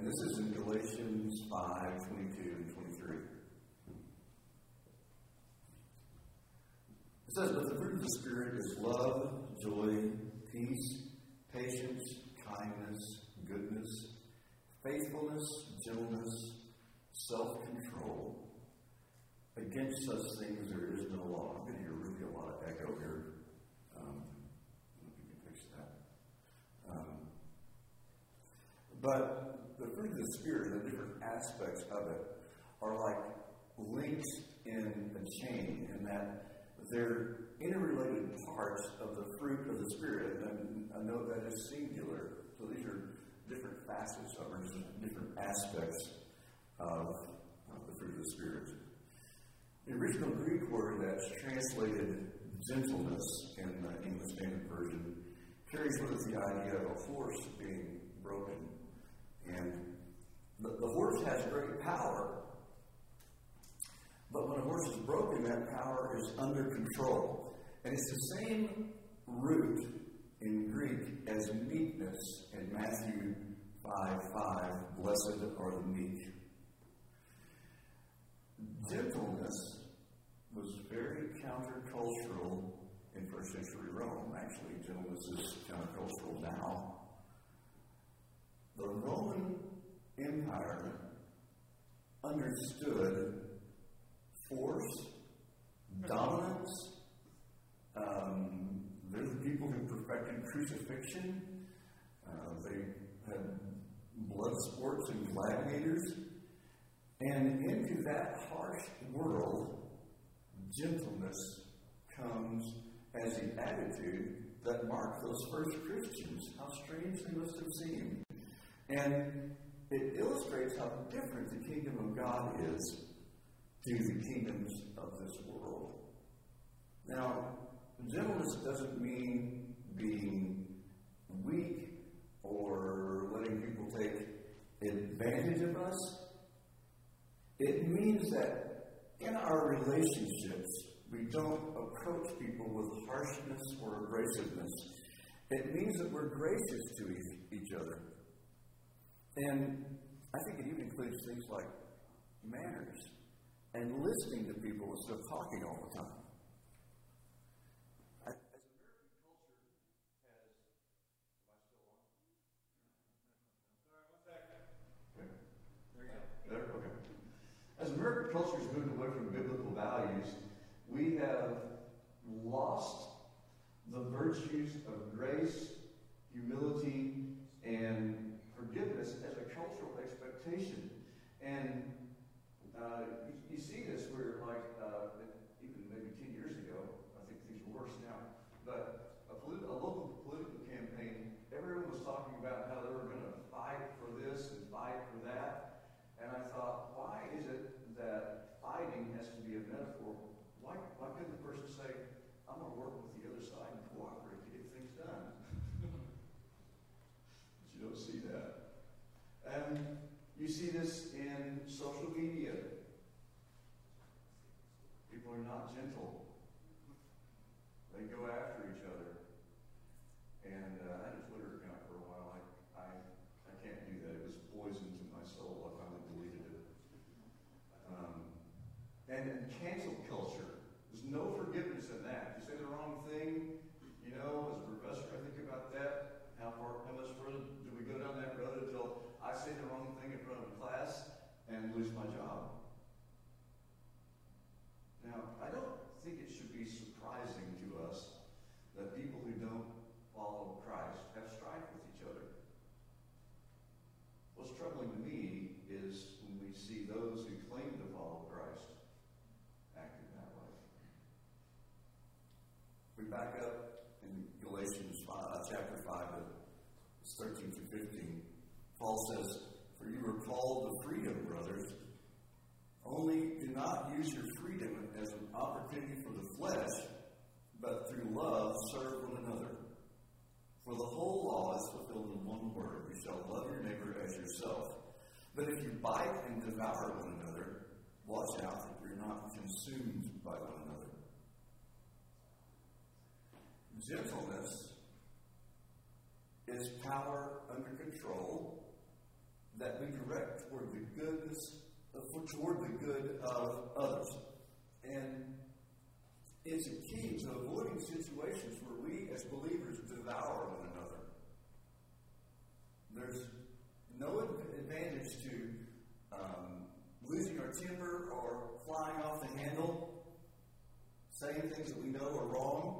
And this is in Galatians 5 22 and 23. It says, But the fruit of the Spirit is love, joy, peace, patience, kindness, goodness, faithfulness, gentleness, self control. Against such things there is no law. I'm going to hear really a lot of echo here. Um, if you can fix that. Um, but the fruit of the Spirit, the different aspects of it, are like links in a chain, in that they're interrelated parts of the fruit of the Spirit. And I know that is singular. So these are different facets of it, different aspects of, of the fruit of the Spirit. The original Greek word that's translated gentleness in the English Standard Version carries with it the idea of a horse being broken. And the, the horse has great power, but when a horse is broken, that power is under control. And it's the same root in Greek as meekness in Matthew 5 5. Blessed are the meek. Gentleness was very countercultural in first century Rome. Actually, gentleness is countercultural now. The Roman Empire understood force, dominance. Um, there's people who perfected crucifixion. Uh, they had blood sports and gladiators. And into that harsh world, gentleness comes as the attitude that marked those first Christians. How strange they must have seemed. And it illustrates how different the kingdom of God is to the kingdoms of this world. Now, gentleness doesn't mean being weak or letting people take advantage of us. It means that in our relationships, we don't approach people with harshness or abrasiveness. It means that we're gracious to each other. And I think it even includes things like manners and listening to people instead of talking all the time. As American culture has moved away from biblical values, we have lost the virtues of grace, humility, and forgiveness as a cultural expectation. And uh, you, you, see this where, like, uh, even maybe 10 years ago, I think things are worse now, but a, a local political campaign, everyone was talking about how they were going to fight for this and fight for that. And I thought, why is it that fighting has to be a metaphor? Why, why couldn't the person say, I'm going to work with the other side and to get things done? but you don't see that. You see this in social media. People are not gentle. They go after each other. And uh, I had a Twitter toward the good of others. And it's a key to avoiding situations where we as believers devour one another. There's no advantage to um, losing our temper or flying off the handle, saying things that we know are wrong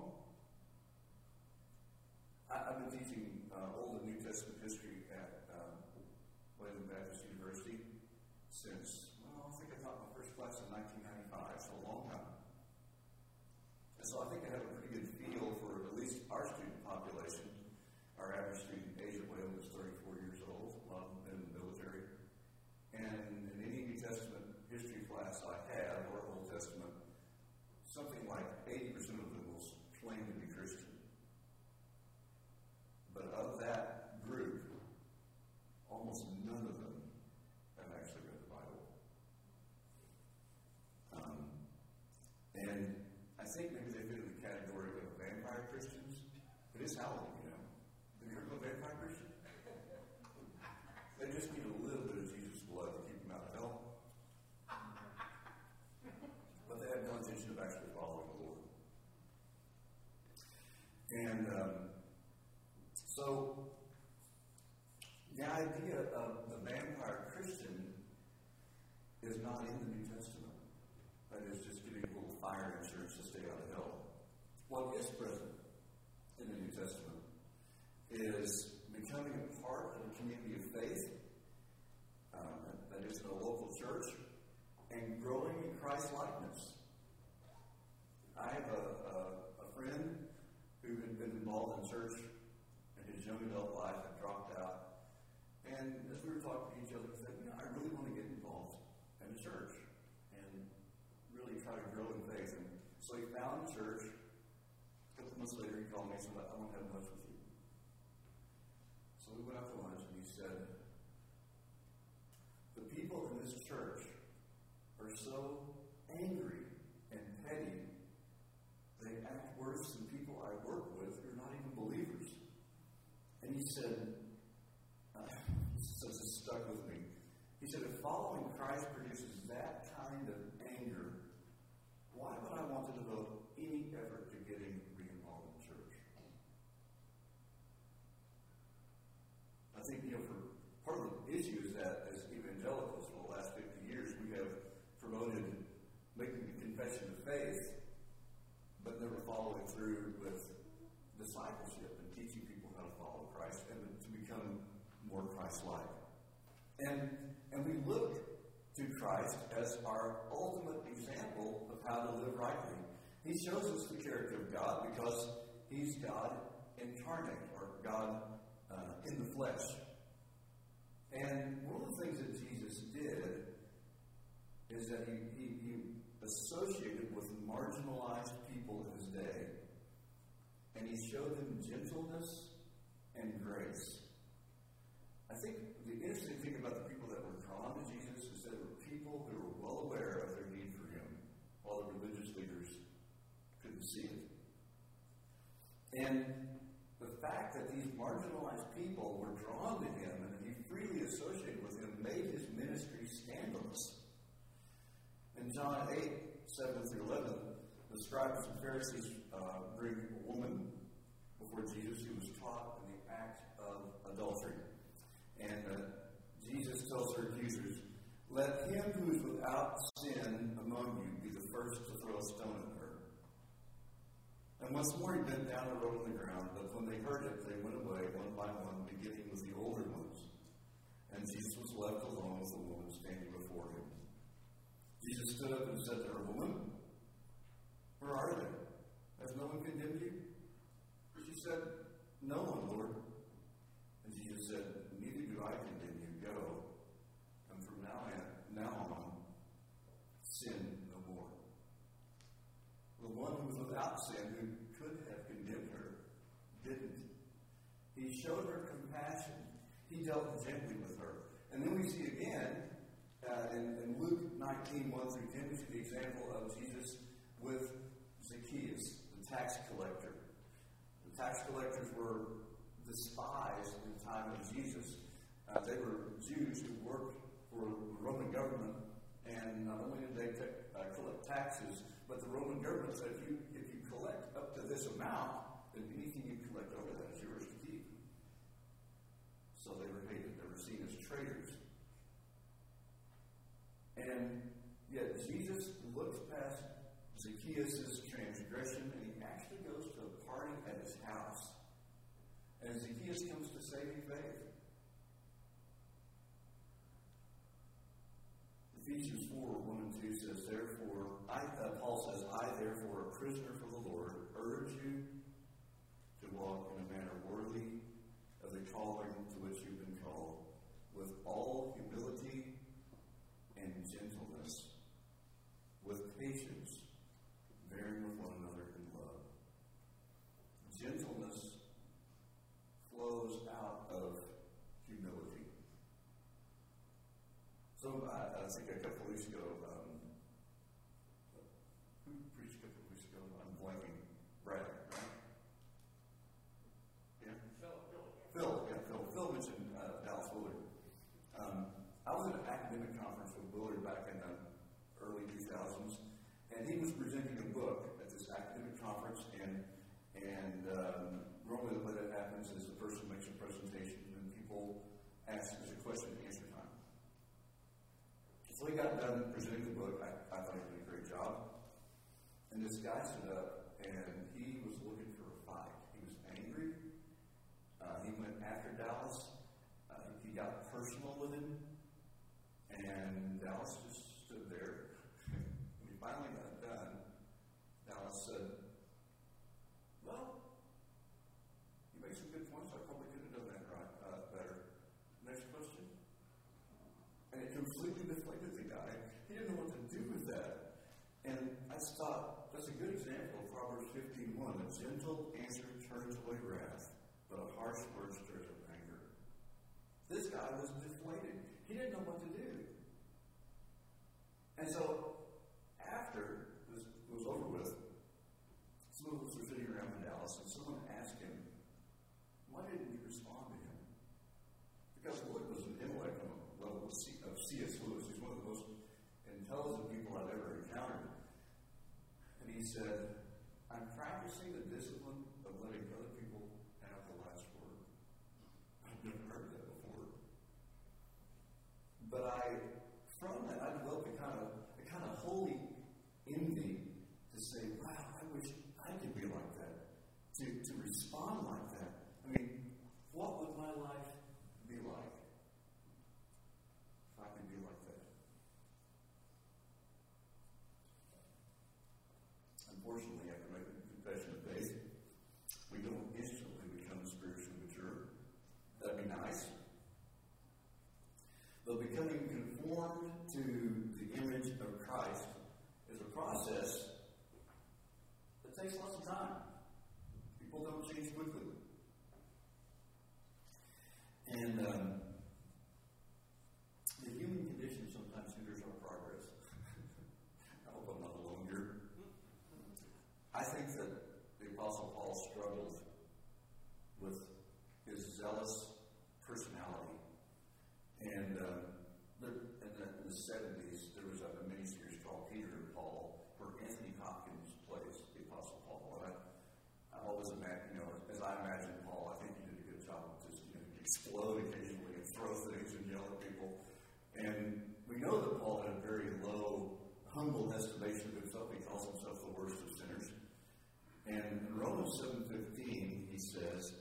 1995. shows us the character of God because he's God incarnate or God uh, in the flesh. And one of the things that Jesus did is that he, he, he associated with marginalized people in his day, and he showed them gentleness Pharisees uh, bring a woman before Jesus who was caught in the act of adultery. And uh, Jesus tells her accusers, Let him who is without sin among you be the first to throw a stone at her. And once more he bent down and wrote on the ground, but when they heard it, they went away one by one, beginning with the older ones. And Jesus was left alone with the woman standing before him. Jesus stood up and said to her, Woman, where are they? Has no one condemned you? She said, No one, Lord. And Jesus said, Neither do I condemn you. Go. And from now on, now on sin no more. The one who was without sin, who could have condemned her, didn't. He showed her compassion. He dealt gently with her. And then we see again uh, in, in, Luke 19, 1 through 10, the example of Jesus with Zacchaeus tax collector. The tax collectors were despised in the time of Jesus. Uh, they were Jews who worked for the Roman government, and not only did they t- uh, collect taxes, but the Roman government said if you, if you collect up to this amount, then anything you collect over that is yours to keep. So they were hated. They were seen as traitors. And yet Jesus looked past Zacchaeus' transgression and party at his house. And Zacchaeus comes to saving faith. Ephesians 4 1 and 2 says, Therefore, I, uh, Paul says, I, therefore, a prisoner for the Lord, urge you to walk in a manner worthy of the calling to which you've been called, with all humility normally the way that happens is the person makes a presentation and people ask, there's a question and answer time. So we got done presenting the book. I, I thought he did a great job. And this guy stood up and he was looking for a fight. He was angry. Uh, he went after Dallas. Uh, he got personal with him. And Dallas just guy was deflated. He didn't know what to do. And so, after this was over with, some of us were sitting around in Dallas, and someone in Romans 7.15, he says,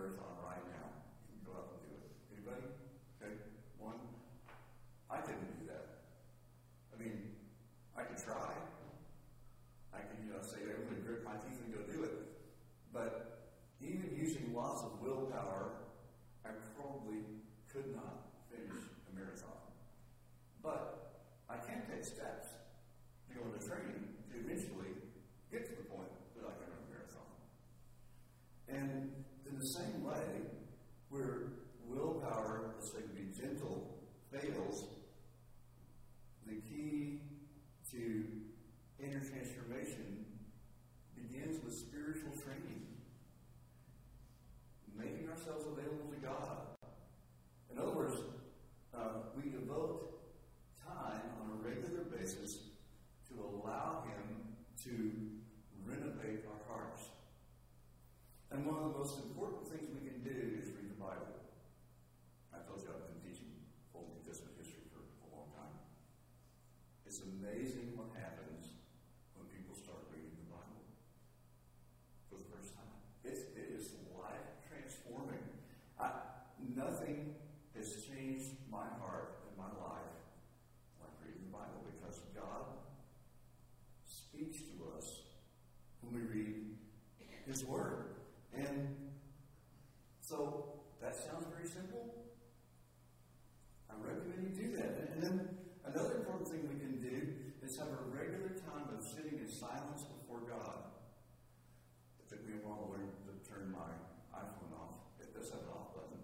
earth on most important things we can do is read the Bible. I told you I've been teaching Old Testament history for a long time. It's amazing what happens when people start reading the Bible for the first time. It's, it is life transforming. I, nothing has changed my heart and my life like reading the Bible because God speaks to us when we read His Word. And so that sounds very simple. I recommend you do that. And then another important thing we can do is have a regular time of sitting in silence before God. It took me a learned to to turn my iPhone off. It does have an off button.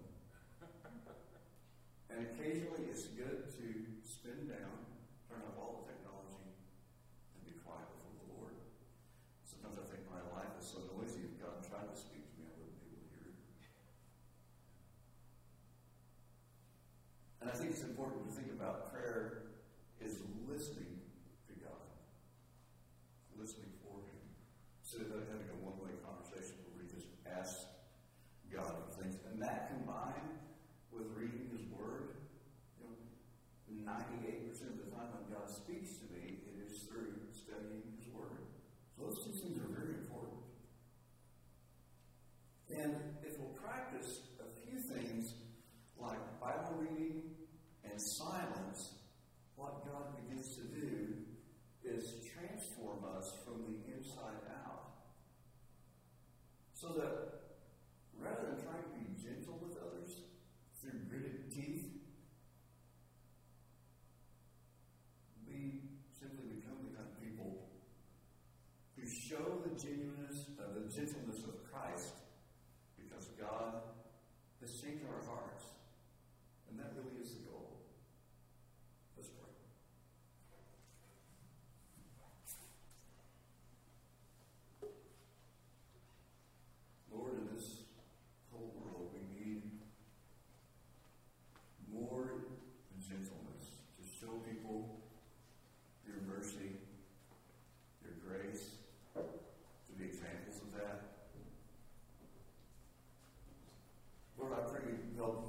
and occasionally it's good to spin down, turn off all the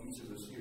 each of us here.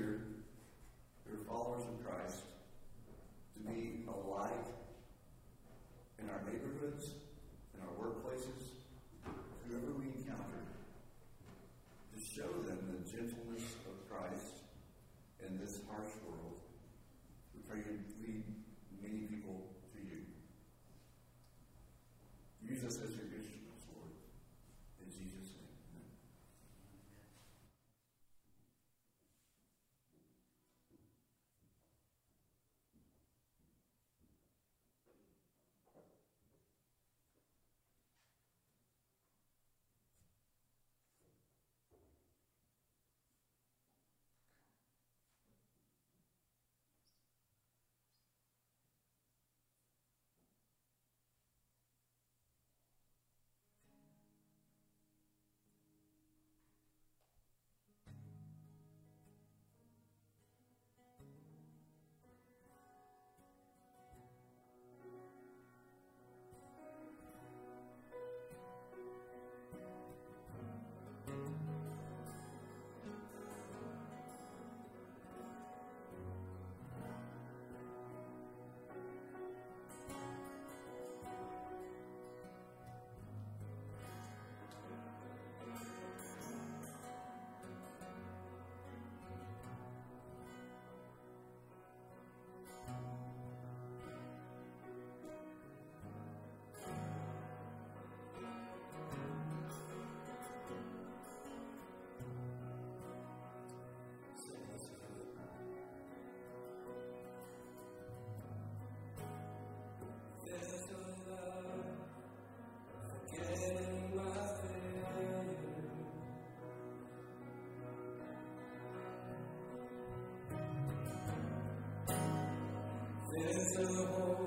invisible.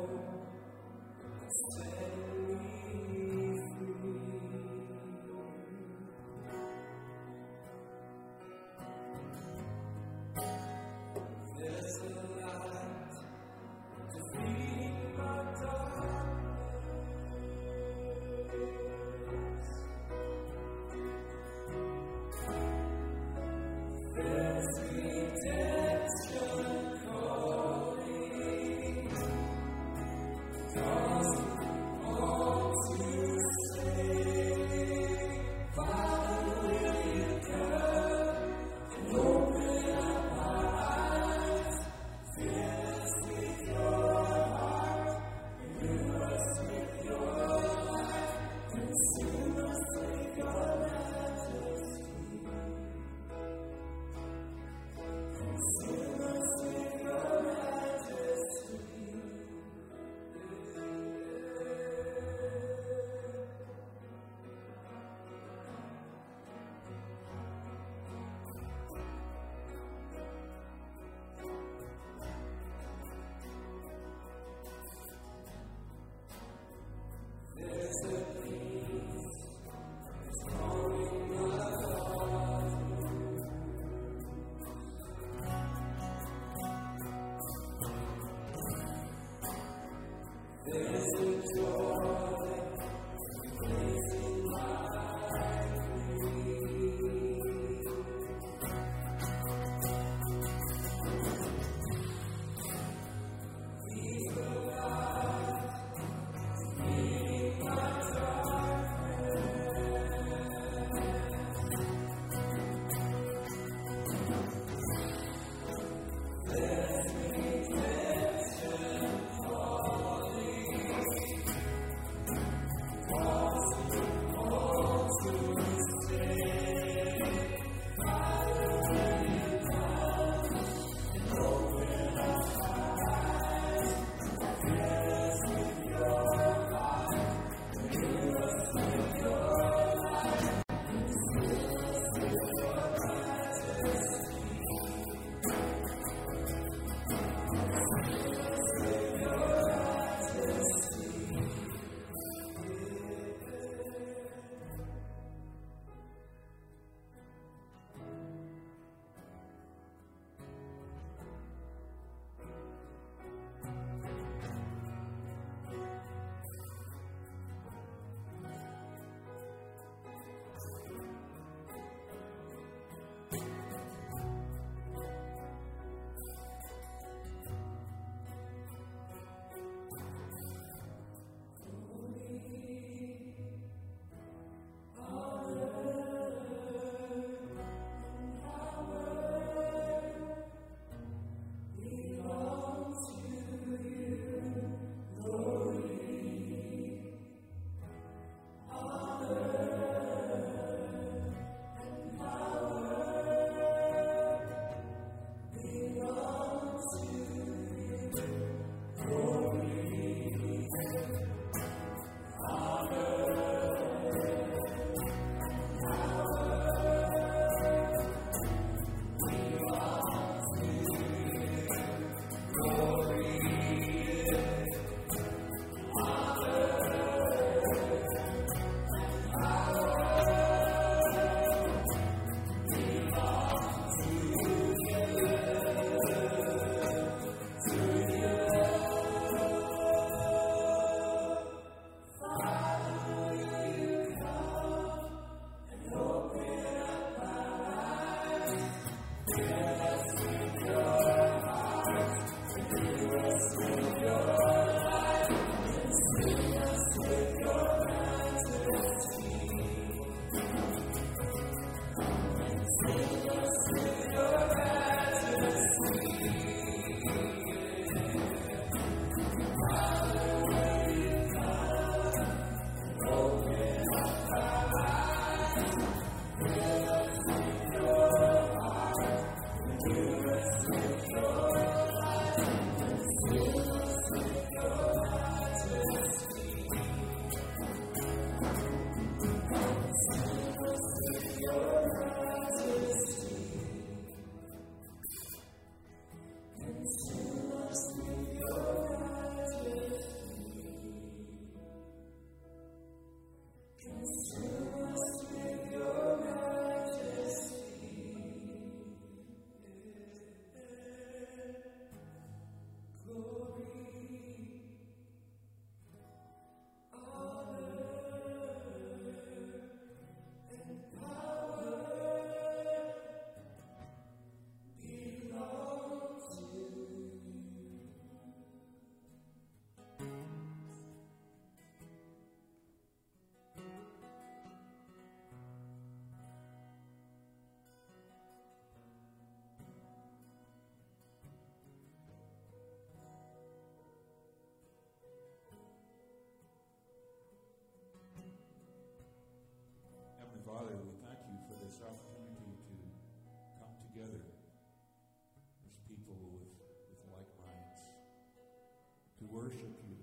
Worship you,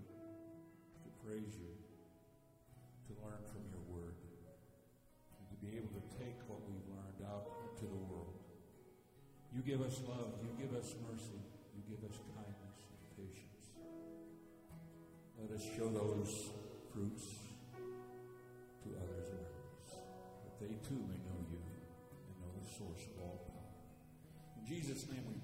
to praise you, to learn from your word, and to be able to take what we've learned out into the world. You give us love, you give us mercy, you give us kindness and patience. Let us show those fruits to others around us, that they too may know you and know the source of all power. In Jesus' name we